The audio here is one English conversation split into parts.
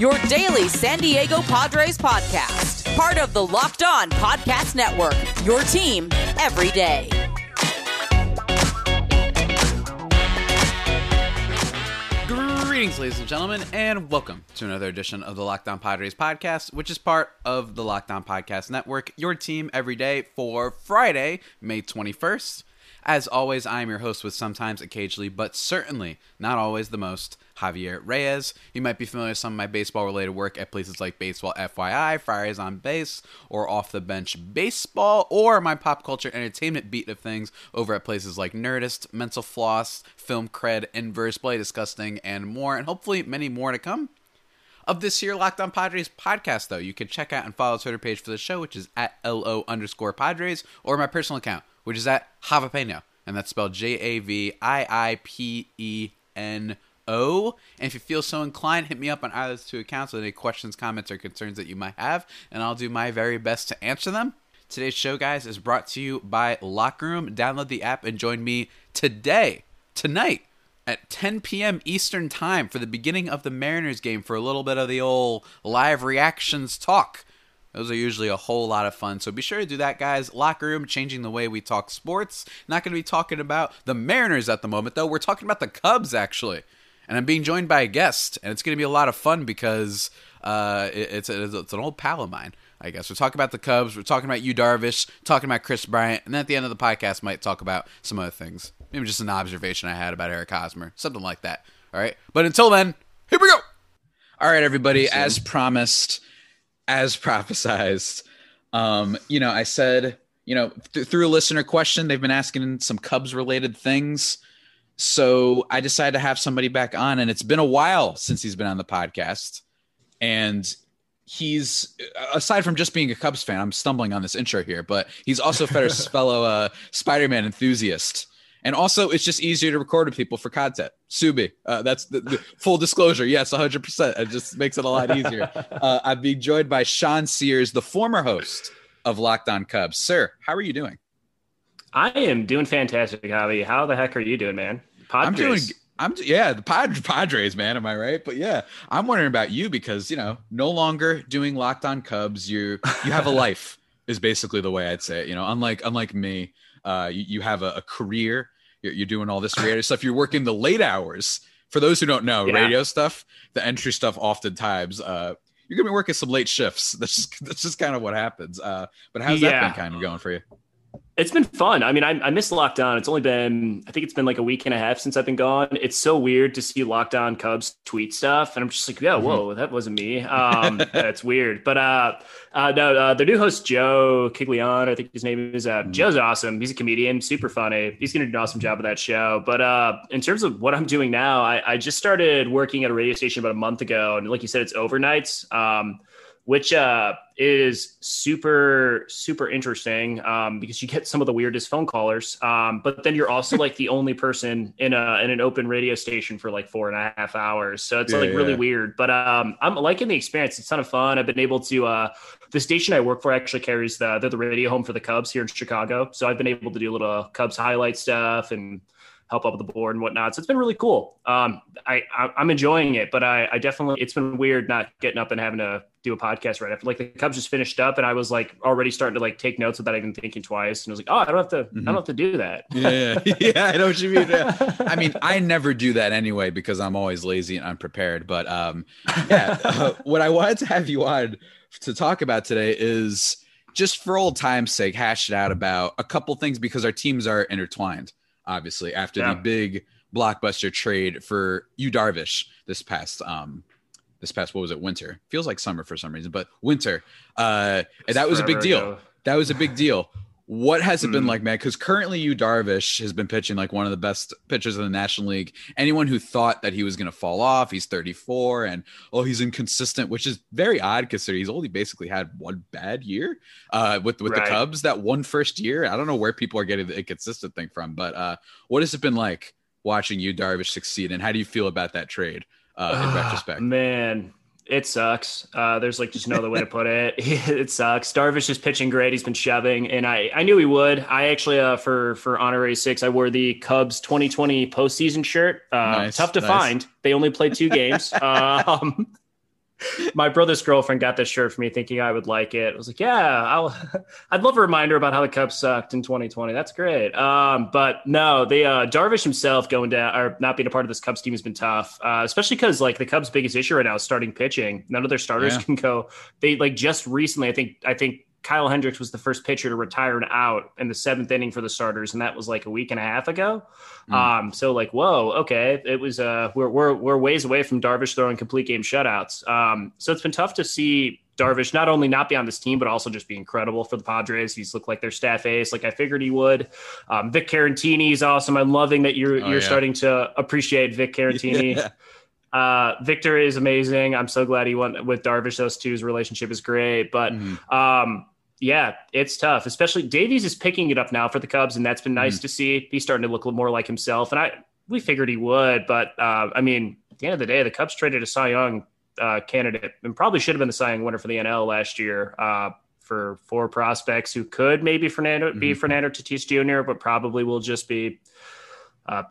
Your daily San Diego Padres podcast. Part of the Locked On Podcast Network. Your team every day. Greetings, ladies and gentlemen, and welcome to another edition of the Locked On Padres podcast, which is part of the Locked On Podcast Network, your team every day for Friday, May 21st. As always, I am your host with sometimes, occasionally, but certainly not always the most, Javier Reyes. You might be familiar with some of my baseball related work at places like Baseball FYI, Friars on Base, or Off the Bench Baseball, or my pop culture entertainment beat of things over at places like Nerdist, Mental Floss, Film Cred, Inverse Play Disgusting, and more, and hopefully many more to come of this here Locked On Padres podcast, though. You can check out and follow the Twitter page for the show, which is at LO underscore Padres, or my personal account, which is at Javiipeno, and that's spelled J A V I I P E N O. And if you feel so inclined, hit me up on either of those two accounts with any questions, comments, or concerns that you might have, and I'll do my very best to answer them. Today's show, guys, is brought to you by Locker Room. Download the app and join me today, tonight, at 10 p.m. Eastern Time for the beginning of the Mariners game for a little bit of the old live reactions talk. Those are usually a whole lot of fun. So be sure to do that, guys. Locker room, changing the way we talk sports. Not going to be talking about the Mariners at the moment, though. We're talking about the Cubs, actually. And I'm being joined by a guest, and it's going to be a lot of fun because uh, it, it's, a, it's an old pal of mine. I guess we're talking about the Cubs. We're talking about Yu Darvish, talking about Kris Bryant, and then at the end of the podcast, might talk about some other things. Maybe just an observation I had about Eric Hosmer, something like that. All right, but until then, here we go. All right, everybody. As promised, as prophesized, um, you know, I said, you know, th- through a listener question, they've been asking some Cubs related things. So I decided to have somebody back on, and it's been a while since he's been on the podcast. And he's aside from just being a Cubs fan, I'm stumbling on this intro here, but he's also a fellow uh, Spider-Man enthusiast. And also, it's just easier to record with people for content. Subi, uh, that's the, the, full disclosure. Yes, 100%. It just makes it a lot easier. Uh, I'm being joined by Sean Sears, the former host of Locked On Cubs. Sir, how are you doing? I am doing fantastic, Javi. How the heck are you doing, man? Padres. I'm doing. I'm yeah, the Padres, man. Am I right? But yeah, I'm wondering about you because you know, no longer doing Locked On Cubs. You you have a life is basically the way I'd say it. You know, unlike unlike me, uh, you, you have a, a career. You're, you're, doing all this radio stuff. You're working the late hours. For those who don't know, yeah. radio stuff, the entry stuff, oftentimes, uh, you're gonna be working some late shifts. That's just that's just kind of what happens. Uh, but how's yeah. that been kind of going for you? It's been fun. I mean, I, I missed lockdown. It's only been, I think it's been like a week and a half since I've been gone. It's so weird to see Locked On Cubs tweet stuff, and I'm just like, yeah, mm-hmm. whoa, that wasn't me. Um, that's weird. But uh, uh, no, uh, the new host Joe Kigliano, I think his name is. Uh, mm-hmm. Joe's awesome. He's a comedian, super funny. He's gonna do an awesome job of that show. But uh, in terms of what I'm doing now, I, I just started working at a radio station about a month ago, and like you said, it's overnights. Um, which uh, is super super interesting um, because you get some of the weirdest phone callers. Um, but then you're also like the only person in a in an open radio station for like four and a half hours, so it's yeah, like really weird. But um, I'm liking the experience. It's a ton of fun. I've been able to. Uh, the station I work for actually carries the they're the radio home for the Cubs here in Chicago, so I've been able to do a little Cubs highlight stuff and help up with the board and whatnot. So it's been really cool. Um, I, I am enjoying it, but I, I definitely it's been weird not getting up and having to do a podcast right after. Like the Cubs just finished up, and I was like already starting to like take notes without even thinking twice, and I was like, oh, I don't have to, mm-hmm. I don't have to do that. Yeah, yeah, I know what you mean. I mean, I never do that anyway because I'm always lazy and unprepared. But um, yeah, uh, what I wanted to have you on to talk about today is just for old time's sake, hash it out about a couple things because our teams are intertwined. Obviously, after yeah. the big blockbuster trade for Yu Darvish this past um this past what was it winter feels like summer for some reason but winter uh and that was a big deal ago. that was a big deal what has it mm. been hmm. like, man? Because currently, Yu Darvish has been pitching like one of the best pitchers in the National League. Anyone who thought that he was going to fall off, he's 34, and oh, he's inconsistent, which is very odd considering he's only basically had one bad year uh, with with right. the Cubs. That one first year, I don't know where people are getting the inconsistent thing from, but uh, what has it been like watching Yu Darvish succeed, and how do you feel about that trade uh, in retrospect? Man, it sucks. Uh, there's like just no other way to put it. it sucks. Darvish is pitching great. He's been shoving, and I I knew he would. I actually uh, for for honorary six, I wore the Cubs 2020 postseason shirt. Uh, nice, tough to nice. find. They only played two games. um, my brother's girlfriend got this shirt for me thinking I would like it. I was like, yeah, I'll, I'd love a reminder about how the Cubs sucked in 2020. That's great. Um, but no, the uh, Darvish himself going down or not being a part of this Cubs team has been tough, uh, especially because like the Cubs' biggest issue right now is starting pitching. None of their starters yeah. can go. They like just recently, I think, I think Kyle Hendricks was the first pitcher to retire and out in the seventh inning for the starters, and that was like a week and a half ago. Mm. Um, so like, whoa, okay, it was uh, we're we're we're ways away from Darvish throwing complete game shutouts. Um, so it's been tough to see Darvish not only not be on this team, but also just be incredible for the Padres. He's looked like their staff ace, like I figured he would. Um, Vic Caratini is awesome. I'm loving that you're oh, you're yeah. starting to appreciate Vic Caratini. Yeah. Uh, Victor is amazing. I'm so glad he went with Darvish. Those two's relationship is great. But mm. um, yeah, it's tough. Especially Davies is picking it up now for the Cubs, and that's been nice mm. to see. He's starting to look more like himself, and I we figured he would. But uh, I mean, at the end of the day, the Cubs traded a Cy Young uh, candidate and probably should have been the Cy Young winner for the NL last year. Uh, for four prospects who could maybe Fernando mm-hmm. be Fernando Tatis Jr., but probably will just be uh,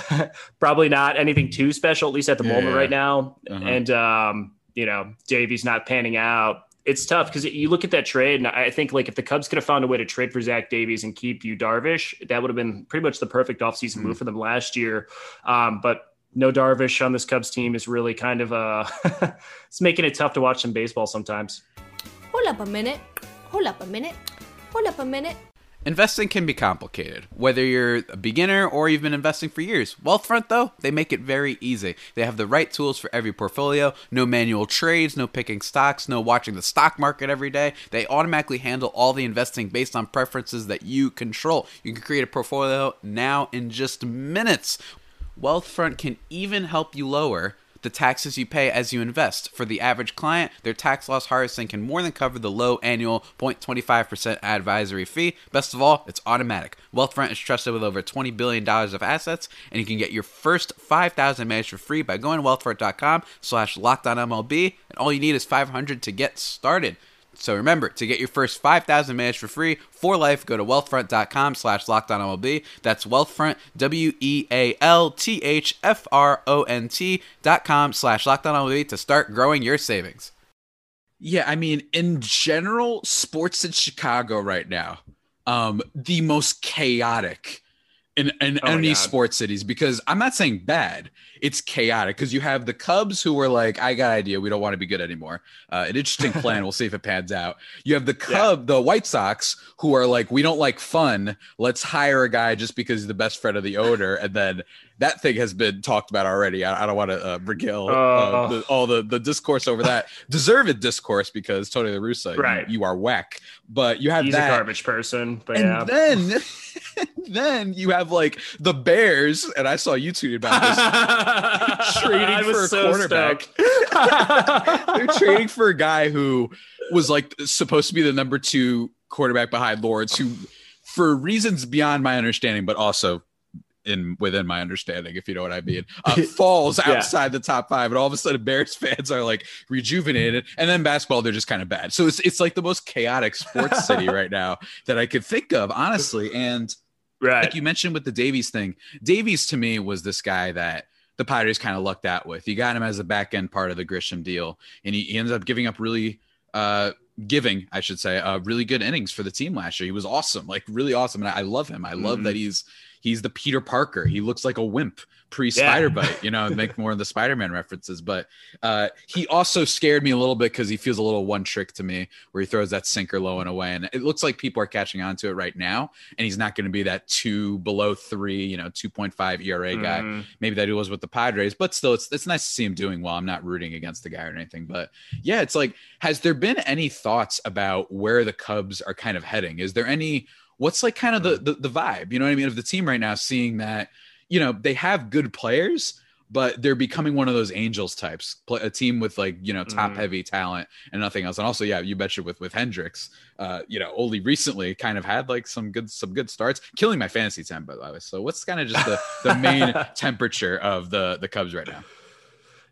probably not anything too special, at least at the yeah, moment yeah. right now. Uh-huh. And um, you know, Davies not panning out it's tough because you look at that trade, and I think like if the Cubs could have found a way to trade for Zach Davies and keep Yu Darvish, that would have been pretty much the perfect offseason mm-hmm. move for them last year. Um, but no Darvish on this Cubs team is really kind of uh, it's making it tough to watch some baseball sometimes. Hold up a minute. Hold up a minute. Hold up a minute. Investing can be complicated, whether you're a beginner or you've been investing for years. Wealthfront, though, they make it very easy. They have the right tools for every portfolio no manual trades, no picking stocks, no watching the stock market every day. They automatically handle all the investing based on preferences that you control. You can create a portfolio now in just minutes. Wealthfront can even help you lower the taxes you pay as you invest. For the average client, their tax loss harvesting can more than cover the low annual 0.25% advisory fee. Best of all, it's automatic. Wealthfront is trusted with over $20 billion of assets, and you can get your first 5000 managed for free by going to wealthfront.com slash MLB, and all you need is 500 to get started. So remember, to get your first 5,000 managed for free for life, go to wealthfront.com slash MLB. That's wealthfront, W-E-A-L-T-H-F-R-O-N-T dot com slash MLB to start growing your savings. Yeah, I mean, in general, sports in Chicago right now, um, the most chaotic in, in oh any sports cities because I'm not saying bad it's chaotic because you have the Cubs who were like, I got an idea, we don't want to be good anymore. Uh, an interesting plan. we'll see if it pans out. You have the Cub, yeah. the White Sox, who are like, we don't like fun. Let's hire a guy just because he's the best friend of the owner, and then that thing has been talked about already. I, I don't want to uh, regale uh, uh, the, all the, the discourse over that. Deserved discourse because Tony La Russa, right. you, you, are whack. But you have He's that. a garbage person. But and yeah. then, then you have like the Bears, and I saw you tweeted about this trading for a so quarterback. They're trading for a guy who was like supposed to be the number two quarterback behind Lawrence, who, for reasons beyond my understanding, but also in within my understanding, if you know what I mean, uh, falls yeah. outside the top five, and all of a sudden Bears fans are like rejuvenated, and then basketball they're just kind of bad. So it's it's like the most chaotic sports city right now that I could think of, honestly. And Right. like you mentioned with the Davies thing, Davies to me was this guy that the Padres kind of lucked out with. You got him as a back end part of the Grisham deal, and he, he ended up giving up really, uh, giving I should say, uh, really good innings for the team last year. He was awesome, like really awesome, and I, I love him. I love Mhm. that he's he's the Peter Parker. He looks like a wimp pre spider bite, you know, make more of the Spider Man references. But uh, he also scared me a little bit because he feels a little one trick to me where he throws that sinker low and away. And it looks like people are catching on to it right now. And he's not going to be that two below three, you know, 2.5 ERA guy. Mhm. Maybe that he was with the Padres, but still, it's, it's nice to see him doing well. I'm not rooting against the guy or anything. But yeah, it's like, has there been any thoughts about where the Cubs are kind of heading? Is there any what's like kind of the, the the vibe you know what i mean of the team right now seeing that you know they have good players but they're becoming one of those angels types a team with like you know top Mhm. heavy talent and nothing else. And also yeah you betcha with with hendricks uh you know only recently kind of had like some good some good starts killing my fantasy team by the way. So what's kind of just the the main temperature of the the cubs right now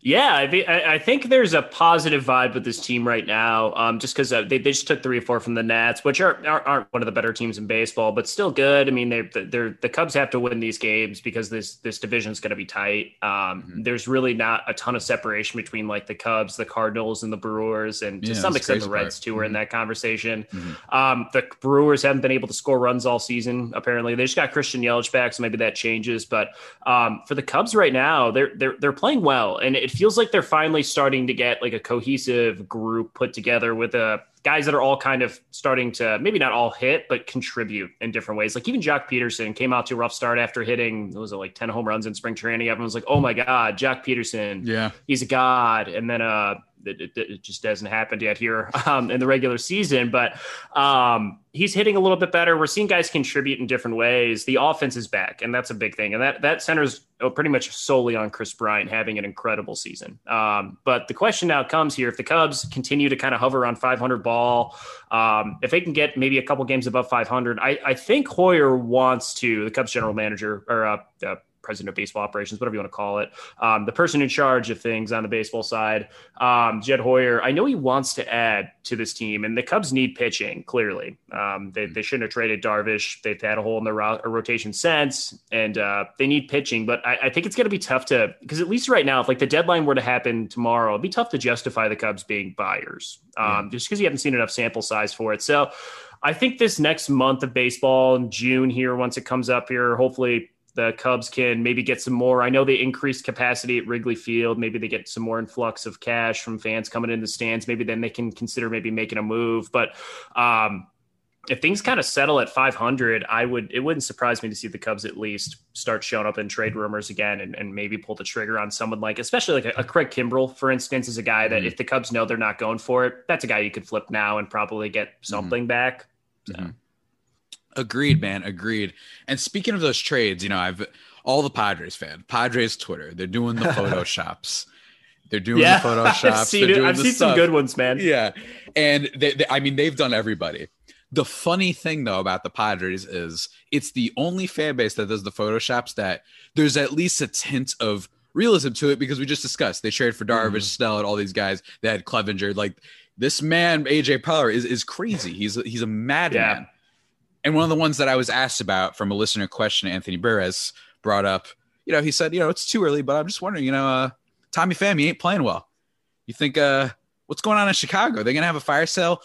Yeah, I, I think there's a positive vibe with this team right now. Um, just because uh, they, they just took three or four from the Nats, which are, aren't aren't one of the better teams in baseball, but still good. I mean, they they're the Cubs have to win these games because this this division is going to be tight. Um, Mhm. there's really not a ton of separation between like the Cubs, the Cardinals, and the Brewers, and to Yeah, some extent the Reds part. too are in Mhm. that conversation. Mhm. Um, the Brewers haven't been able to score runs all season. Apparently, they just got Christian Yelich back, so maybe that changes. But um, for the Cubs right now, they're they're they're playing well, and it feels like they're finally starting to get like a cohesive group put together with uh, guys that are all kind of starting to maybe not all hit, but contribute in different ways. Like even Joc Pederson came out to a rough start after hitting what was it like ten home runs in spring training. Everyone was like, "Oh my God, Joc Pederson!" yeah he's a god and then uh it, it, it just hasn't happened yet here um, in the regular season. But um, he's hitting a little bit better. We're seeing guys contribute in different ways. The offense is back and that's a big thing. And that that centers uh, pretty much solely on kris bryant having an incredible season. Um, but the question now comes here if the cubs continue to kind of hover around 500 ball um, if they can get maybe a couple games above 500 i, I think hoyer wants to the cubs general manager or uh, uh, president of baseball operations, whatever you want to call it, um, the person in charge of things on the baseball side, um, Jed Hoyer. I know he wants to add to this team, and the Cubs need pitching. Clearly, um, they, they shouldn't have traded Darvish. They've had a hole in their ro- rotation since, and uh, they need pitching. But I, I think it's going to be tough to because at least right now, if like the deadline were to happen tomorrow, it'd be tough to justify the Cubs being buyers, um, just because you haven't seen enough sample size for it. So. I think this next month of baseball in June here, once it comes up here, hopefully the Cubs can maybe get some more. I know they increased capacity at Wrigley Field. Maybe they get some more influx of cash from fans coming in the stands. Maybe then they can consider maybe making a move. But um, if things kind of settle at 500, I would it wouldn't surprise me to see the Cubs at least start showing up in trade rumors again and, and maybe pull the trigger on someone like, especially like a, a Craig Kimbrel, for instance, is a guy that Mhm. if the Cubs know they're not going for it, that's a guy you could flip now and probably get something back. So. Mhm. Agreed, man. Agreed. And speaking of those trades, you know, I've all the Padres fan, Padres Twitter, they're doing the photoshops. They're doing Yeah, the photoshops. I've seen, it. I've seen some good ones, man. Yeah. And they, they, I mean, they've done everybody. The funny thing though about the Padres is it's the only fan base that does the photoshops that there's at least a tint of realism to it because we just discussed they traded for Darvish, Mhm. Snell, and all these guys. They had Clevenger. Like this man, AJ Power, is is crazy. He's a, he's a madman. Yeah. And one of the ones that I was asked about from a listener question, Anthony Burris brought up. You know, he said, you know, it's too early, but I'm just wondering, you know, uh, Tommy Pham, ain't playing well. You think uh, what's going on in Chicago? They're gonna have a fire sale.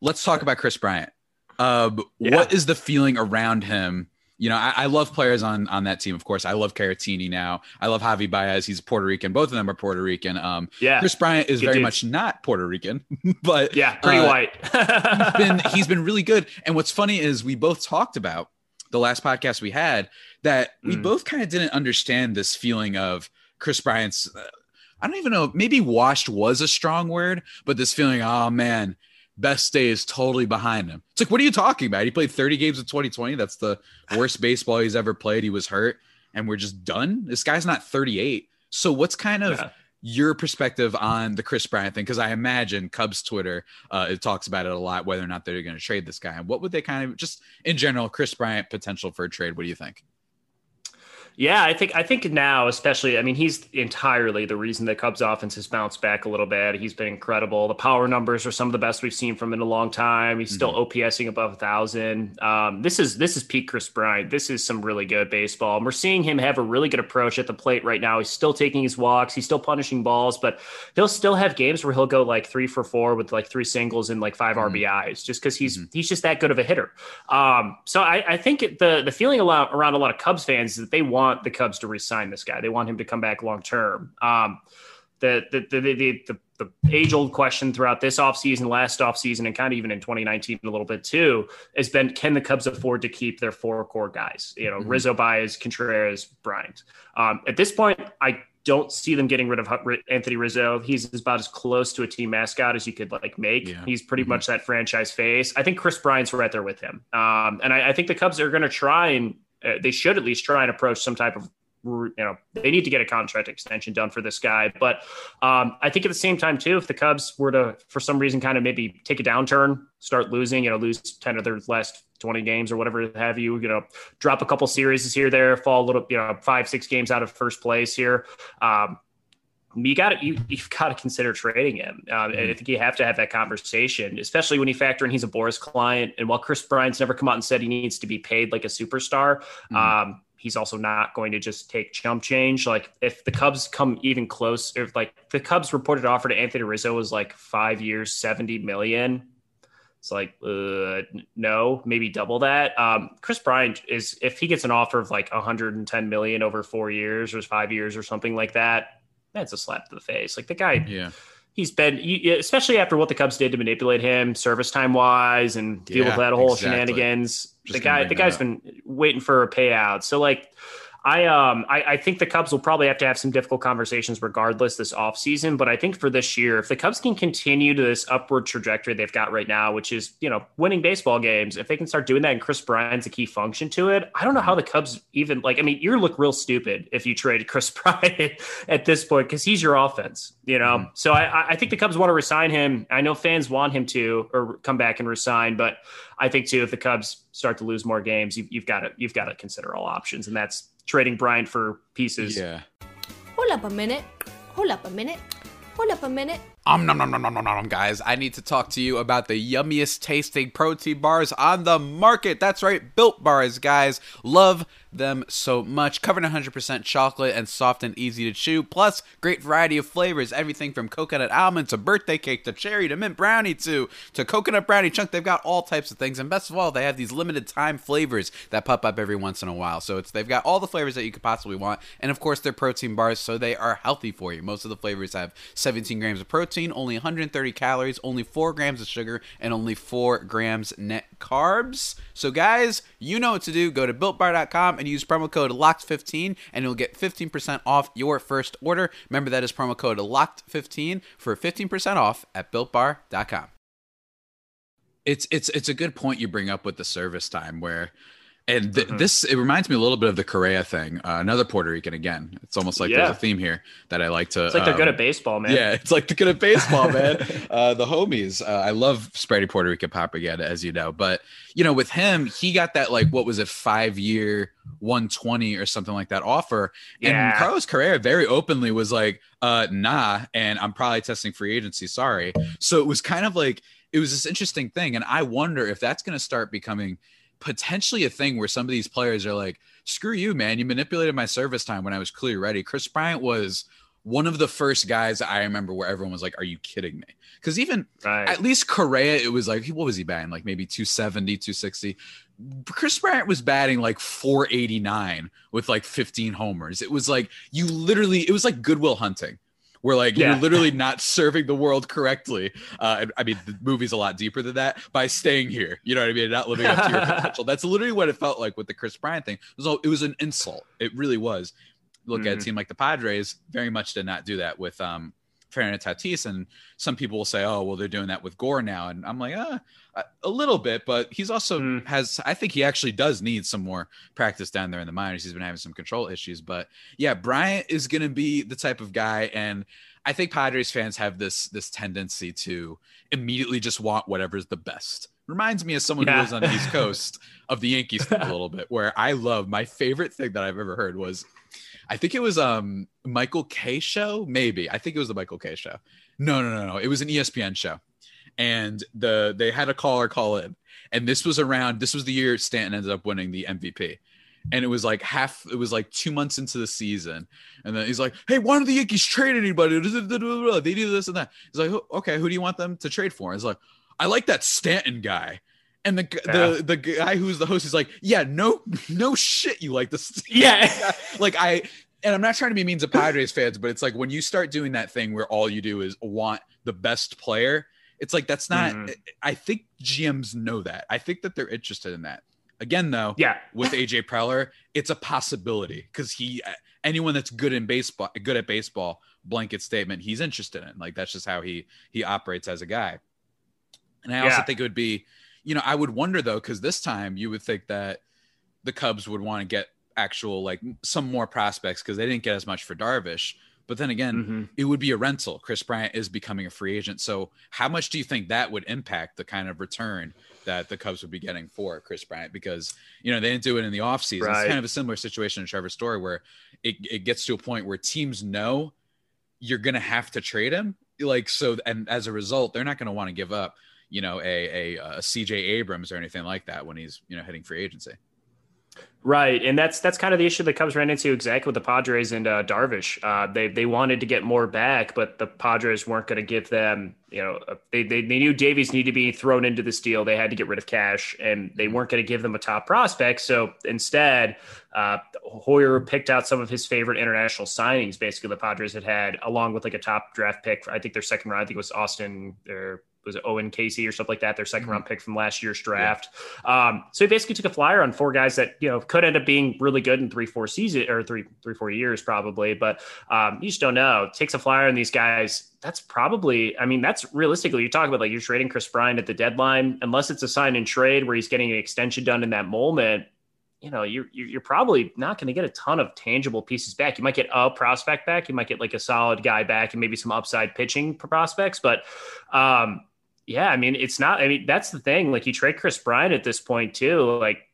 Let's talk about Kris Bryant. Uh, Yeah. What is the feeling around him? You know, I, I love players on on that team. Of course, I love Caratini now. I love Javi Baez. He's Puerto Rican. Both of them are Puerto Rican. Um, Yeah. Kris Bryant is very dudes. much not Puerto Rican, but Yeah. Pretty uh, white. he's been he's been really good. And what's funny is we both talked about the last podcast we had that we Mm. both kind of didn't understand this feeling of Kris Bryant's. Uh, I don't even know. Maybe washed was a strong word, but this feeling, oh man, best day is totally behind him. It's like, what are you talking about? He played 30 games in 2020. That's the worst baseball he's ever played. He was hurt, and we're just done. This guy's not 38. So what's kind of Yeah. your perspective on the Kris Bryant thing? Because I imagine Cubs Twitter uh, it talks about it a lot, whether or not they're going to trade this guy. And what would they kind of just in general, Kris Bryant potential for a trade? What do you think? Yeah, I think I think now, especially, I mean, he's entirely the reason the Cubs offense has bounced back a little bit. He's been incredible. The power numbers are some of the best we've seen from him in a long time. He's still Mm-hmm. OPSing above a thousand. Um, this is this is Pete Kris Bryant. This is some really good baseball. And we're seeing him have a really good approach at the plate right now. He's still taking his walks. He's still punishing balls, but he'll still have games where he'll go like three for four with like three singles and like 5 Mm-hmm. RBIs, just because he's he's just that good of a hitter. Um, so I, I think the the feeling a lot, around a lot of Cubs fans is that they want the Cubs to resign this guy. They want him to come back long term. Um, the the the the, the, the age old question throughout this offseason, last offseason, and kind of even in 2019 a little bit too, has been can the Cubs afford to keep their four core guys? You know, Rizzo, Baez, Contreras, Bryant. Um, at this point, I don't see them getting rid of Anthony Rizzo. He's about as close to a team mascot as you could like make. Yeah. He's pretty much that franchise face. I think Kris Bryant's right there with him, um, and I, I think the Cubs are going to try and uh, they should at least try and approach some type of you know they need to get a contract extension done for this guy. But um, i think at the same time too if the cubs were to for some reason kind of maybe take a downturn start losing you know lose 10 of their last 20 games or whatever have you you know drop a couple series here there fall a little you know five six games out of first place here um, you got you, you've got to consider trading him. Um, and I think you have to have that conversation, especially when you factor in he's a Boras client. And while Kris Bryant's never come out and said he needs to be paid like a superstar, um, he's also not going to just take chump change. Like if the Cubs come even close, if like the Cubs reported offer to Anthony Rizzo was like five years, seventy million. It's like uh, no, maybe double that. Um, Kris Bryant is if he gets an offer of like 110 million over four years or five years or something like that, that's a slap to the face. Like the guy, Yeah. he's been especially after what the Cubs did to manipulate him service time wise and deal with Yeah, that whole exactly. shenanigans. Just the guy, the guy's up. been waiting for a payout. So like. I um I, I think the Cubs will probably have to have some difficult conversations regardless this offseason. But I think for this year, if the Cubs can continue to this upward trajectory they've got right now, which is, you know, winning baseball games, if they can start doing that and Kris Bryant's a key function to it, I don't know how the Cubs even like I mean, you look real stupid if you trade Kris Bryant at this point because he's your offense, you know. So I I- I think the Cubs want to resign him. I know fans want him to or come back and resign, but I think too if the Cubs start to lose more games, you, you've got to you've got to consider all options, and that's trading Bryant for pieces. Yeah. Hold up a minute. Hold up a minute. Hold up a minute. Um, nom, nom, nom, nom, nom, nom, guys. I need to talk to you about the yummiest tasting protein bars on the market. That's right, Built Bars, guys. Love them so much. Covered in 100% chocolate and soft and easy to chew. Plus, great variety of flavors. Everything from coconut almond to birthday cake to cherry to mint brownie to, to coconut brownie chunk. They've got all types of things. And best of all, they have these limited time flavors that pop up every once in a while. So it's they've got all the flavors that you could possibly want. And of course, they're protein bars, so they are healthy for you. Most of the flavors have 17 grams of protein, only 130 calories, only 4 grams of sugar, and only 4 grams net carbs. So, guys, you know what to do. Go to builtbar.com and use promo code LOCKED15 and you'll get 15% off your first order. Remember, that is promo code LOCKED15 for 15% off at builtbar.com. It's it's it's a good point you bring up with the service time where and th- this it reminds me a little bit of the Correa thing. Uh, another Puerto Rican again. It's almost like Yeah. there's a theme here that I like to It's like they're good um, at baseball, man. yeah, it's like the good at baseball, man. uh, the homies. Uh, I love spready Puerto Rican propaganda, as you know. But you know, with him, he got that like what was it, five year, one twenty or something like that offer. And Yeah. Carlos Correa very openly was like, uh, "Nah," and I'm probably testing free agency. Sorry. So it was kind of like it was this interesting thing, and I wonder if that's going to start becoming potentially a thing where some of these players are like, screw you, man. You manipulated my service time when I was clearly ready. Kris Bryant was one of the first guys I remember where everyone was like, are you kidding me? Because even Right. at least Correa, it was like, what was he batting? Like maybe 270, 260. Kris Bryant was batting like 489 with like 15 homers. It was like, you literally, it was like Good Will Hunting. Where like Yeah. you're literally not serving the world correctly. Uh, and, I mean, the movie's a lot deeper than that by staying here. You know what I mean? Not living up to your potential. That's literally what it felt like with the Kris Bryant thing. It was, all- it was an insult. It really was. Look at a team like the Padres, very much did not do that with um, Fernando Tatis. And some people will say, oh, well, they're doing that with Gore now. And I'm like, ah, a- little bit, but he's also Mm. has, I think he actually does need some more practice down there in the minors. He's been having some control issues. But yeah, Bryant is going to be the type of guy. And I think Padres fans have this this tendency to immediately just want whatever's the best, reminds me of someone Yeah. who lives on the East Coast of the Yankees a little bit. Where I love my favorite thing that I've ever heard was, I think it was um Michael Kay show, maybe. I think it was the Michael Kay show. No, no, no, no. It was an ESPN show, and the they had a caller call in, and this was around. This was the year Stanton ended up winning the MVP. And it was like half, it was like two months into the season. And then he's like, Hey, why don't the Yankees trade anybody? They do this and that. He's like, Okay, who do you want them to trade for? And he's like, I like that Stanton guy. And the Yeah. the the guy who's the host is like, yeah, no, no shit, you like this. Yeah. like I, and I'm not trying to be mean to Padres fans, but it's like when you start doing that thing where all you do is want the best player, it's like that's not. Mhm. I think GMs know that. I think that they're interested in that. Again, though, Yeah. with AJ Preller, it's a possibility because he anyone that's good in baseball, good at baseball, blanket statement, he's interested in. Like that's just how he he operates as a guy. And I also think it would be, you know, I would wonder though, because this time you would think that the Cubs would want to get actual like some more prospects because they didn't get as much for Darvish. But then again, Mhm. it would be a rental. Kris Bryant is becoming a free agent. So how much do you think that would impact the kind of return that the Cubs would be getting for Kris Bryant? Because, you know, they didn't do it in the offseason. Right. It's kind of a similar situation in Trevor story where it, it gets to a point where teams know you're going to have to trade him. Like, so, and as a result, they're not going to want to give up, you know, a, a, a CJ Abrams or anything like that when he's, you know, hitting free agency. Right, and that's that's kind of the issue the Cubs ran into exactly with the Padres and uh, Darvish. Uh, they they wanted to get more back, but the Padres weren't going to give them. You know, they, they they knew Davies needed to be thrown into this deal. They had to get rid of cash, and they weren't going to give them a top prospect. So instead, uh, Hoyer picked out some of his favorite international signings. Basically, the Padres had had, along with like a top draft pick. I think their second round. I think it was Austin. Their was it Owen Caissie or something like that. Their 2nd round pick from last year's draft. Um, so he basically took a flyer on four guys that you know could end up being really good in three, four seasons or three, three, four years probably. But um, you just don't know. Takes a flyer on these guys. That's probably. I mean, that's realistically. You're talking about like you're trading Kris Bryant at the deadline, unless it's a sign and trade where he's getting an extension done in that moment. You know, you're you're you're probably not going to get a ton of tangible pieces back. You might get a prospect back. You might get like a solid guy back, and maybe some upside pitching prospects. But um, yeah, I mean, it's not. I mean, that's the thing. Like, you trade Kris Bryant at this point too. Like,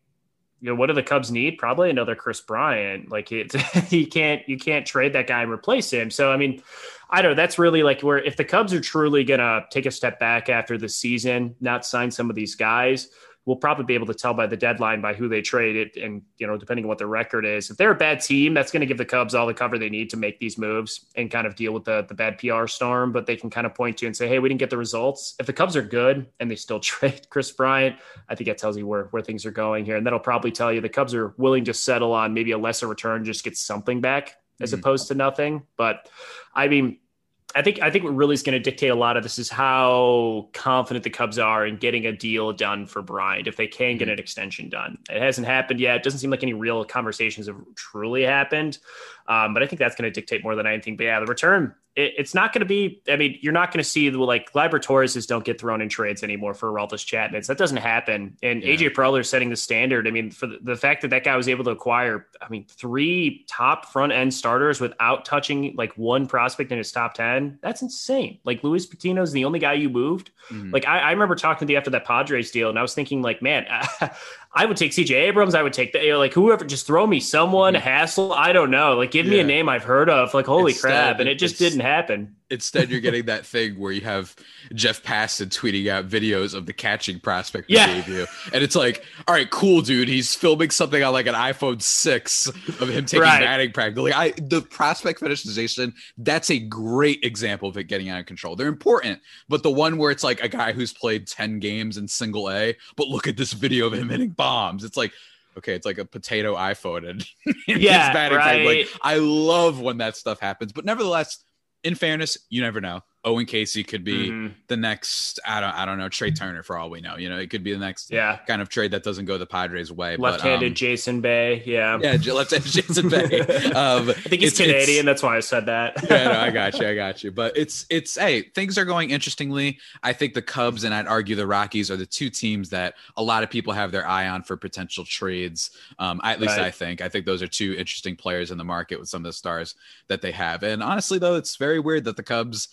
you know, what do the Cubs need? Probably another Kris Bryant. Like, it you can't you can't trade that guy and replace him. So, I mean, I don't know. That's really like where if the Cubs are truly gonna take a step back after the season, not sign some of these guys. We'll probably be able to tell by the deadline by who they trade it, and you know, depending on what their record is. If they're a bad team, that's going to give the Cubs all the cover they need to make these moves and kind of deal with the the bad PR storm. But they can kind of point to and say, "Hey, we didn't get the results." If the Cubs are good and they still trade Kris Bryant, I think that tells you where where things are going here, and that'll probably tell you the Cubs are willing to settle on maybe a lesser return, just get something back as Mhm. opposed to nothing. But I mean, I think I think what really is going to dictate a lot of this is how confident the Cubs are in getting a deal done for Bryant if they can get mm-hmm. an extension done. It hasn't happened yet. It doesn't seem like any real conversations have truly happened. Um, but I think that's going to dictate more than anything. But yeah, the return it, it's not going to be. I mean, you're not going to see the like Gleyber Torreses don't get thrown in trades anymore for Aroldis Chapmans. That doesn't happen. And Yeah. AJ Preller is setting the standard. I mean, for the, the fact that that guy was able to acquire, I mean, three top front end starters without touching like one prospect in his top ten. That's insane. Like Luis Patino is the only guy you moved. Mhm. Like I, I remember talking to you after that Padres deal, and I was thinking, like, man, I would take CJ Abrams. I would take the you know, like whoever. Just throw me someone mhm. Hassell. I don't know. Like, give me a name I've heard of. Like, holy Instead, crap! And it just it's- didn't happen. Instead, you're getting that thing where you have Jeff Passan tweeting out videos of the catching prospect Yeah. you. And it's like, all right, cool, dude. He's filming something on like an iPhone 6 of him taking Right. batting practice. Like I the prospect fetishization, that's a great example of it getting out of control. They're important, but the one where it's like a guy who's played 10 games in single A, but look at this video of him hitting bombs. It's like Okay, it's like a potato iPhone and Yeah, batting right. Like I love when that stuff happens, but nevertheless, in fairness, you never know. Owen Caissie could be Mhm. the next. I don't. I don't know. Trea Turner, for all we know, you know, it could be the next Yeah. kind of trade that doesn't go the Padres' way. Left-handed but, um, Jason Bay. Yeah. yeah, left-handed Jason Bay. Um, I think he's it's- it's- Canadian. That's why I said that. yeah, no, I got you. I got you. But it's it's hey, things are going interestingly. I think the Cubs and I'd argue the Rockies are the two teams that a lot of people have their eye on for potential trades. Um, I, at least Right. I think. I think those are two interesting players in the market with some of the stars that they have. And honestly, though, it's very weird that the Cubs.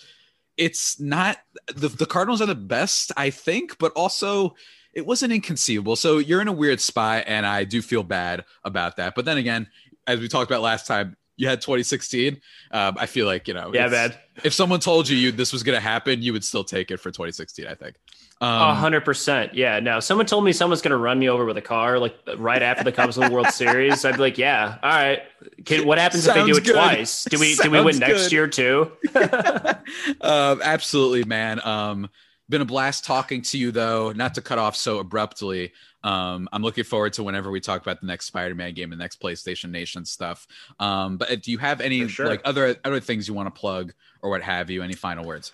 It's not the the Cardinals are the best, I think, but also it wasn't inconceivable. So you're in a weird spot, and I do feel bad about that. But then again, as we talked about last time, you had 2016. Um, I feel like you know, Yeah, bad. If someone told you, you this was going to happen, you would still take it for 2016. I think. A Um, hundred percent. Yeah. No, someone told me someone's going to run me over with a car, like right after the Cubs win the World Series. I'd be like, yeah, all right. Can, what happens if they do it good. twice? Do we do we win Sounds next year too? um, absolutely, man. Um, been a blast talking to you, though. Not to cut off so abruptly. Um, I'm looking forward to whenever we talk about the next Spider-Man game, the next PlayStation Nation stuff. Um, but do you have any sure. like other other things you want to plug or what have you? Any final words?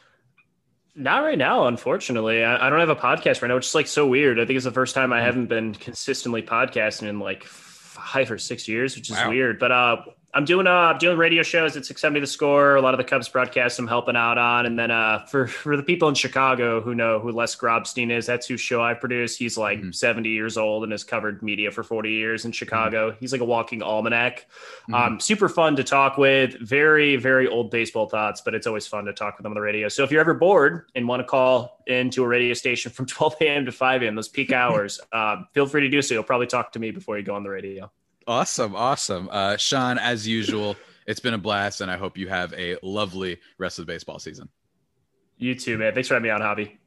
Not right now, unfortunately. I, I don't have a podcast right now, which is like so weird. I think it's the first time I haven't been consistently podcasting in like five or six years, which is Wow. weird. But uh, I'm doing uh, I'm doing radio shows at 670 The Score. A lot of the Cubs broadcasts I'm helping out on, and then uh, for for the people in Chicago who know who Les Grobstein is, that's whose show I produce. He's like Mhm. 70 years old and has covered media for 40 years in Chicago. He's like a walking almanac. Mhm. Um, super fun to talk with. Very, very old baseball thoughts, but it's always fun to talk with them on the radio. So if you're ever bored and want to call into a radio station from 12 a.m. to 5 a.m., those peak hours, um, feel free to do so. You'll probably talk to me before you go on the radio. Awesome, awesome. Uh, Sean, as usual, it's been a blast, and I hope you have a lovely rest of the baseball season. You too, man. Thanks for having me on, Hobby.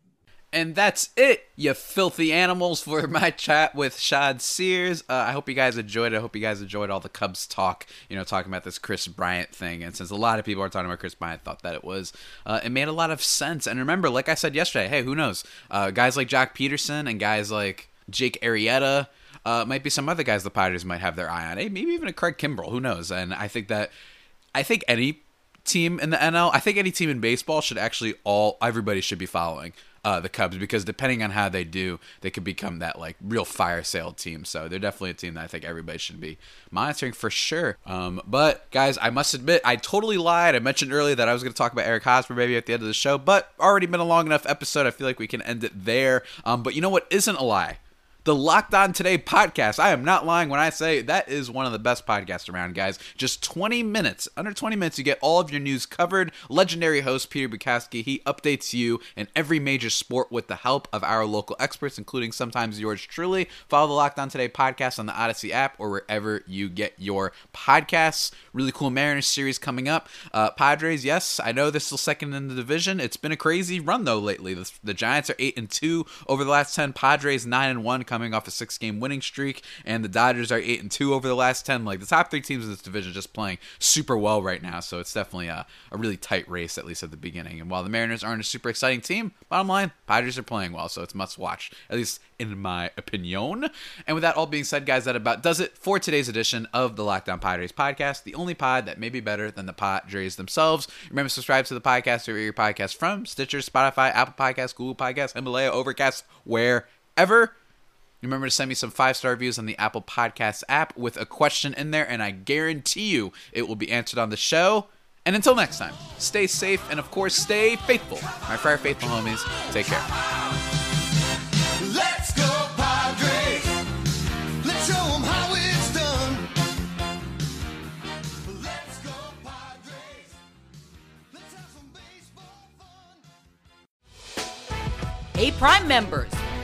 And that's it, you filthy animals, for my chat with Shad Sears. Uh, I hope you guys enjoyed it. I hope you guys enjoyed all the Cubs talk, you know, talking about this Kris Bryant thing. And since a lot of people are talking about Kris Bryant, I thought that it was, uh, it made a lot of sense. And remember, like I said yesterday, hey, who knows? Uh, guys like Joc Pederson and guys like Jake Arrieta, uh, might be some other guys the Padres might have their eye on. Hey, maybe even a Craig Kimbrel. Who knows? And I think that, I think any team in the NL, I think any team in baseball should actually all everybody should be following uh, the Cubs because depending on how they do, they could become that like real fire sale team. So they're definitely a team that I think everybody should be monitoring for sure. Um, but guys, I must admit I totally lied. I mentioned earlier that I was going to talk about Eric Hosmer maybe at the end of the show, but already been a long enough episode. I feel like we can end it there. Um, but you know what isn't a lie? The Locked On Today podcast. I am not lying when I say that is one of the best podcasts around, guys. Just 20 minutes, under 20 minutes, you get all of your news covered. Legendary host Peter Bukowski, he updates you in every major sport with the help of our local experts, including sometimes yours truly. Follow the Locked On Today podcast on the Odyssey app or wherever you get your podcasts. Really cool Mariners series coming up. Uh, Padres, yes, I know they're still second in the division. It's been a crazy run though lately. The, the Giants are eight and two over the last ten. Padres nine and one, coming off a six game winning streak, and the Dodgers are eight and two over the last ten. Like the top three teams in this division just playing super well right now. So it's definitely a, a really tight race at least at the beginning. And while the Mariners aren't a super exciting team, bottom line, Padres are playing well, so it's must watch at least in my opinion. And with that all being said, guys, that about does it for today's edition of the Locked On Padres podcast, the only pod that may be better than the Padres themselves. Remember, subscribe to the podcast or your podcast from Stitcher, Spotify, Apple Podcasts, Google Podcasts, Himalaya, Overcast, wherever. Remember to send me some five star reviews on the Apple Podcasts app with a question in there, and I guarantee you it will be answered on the show. And until next time, stay safe and, of course, stay faithful. My Friar Faithful homies, take care. Let's go Padres. Let's show 'em how it's done. Let's go Padres. Let's have some baseball fun. Hey, Prime members,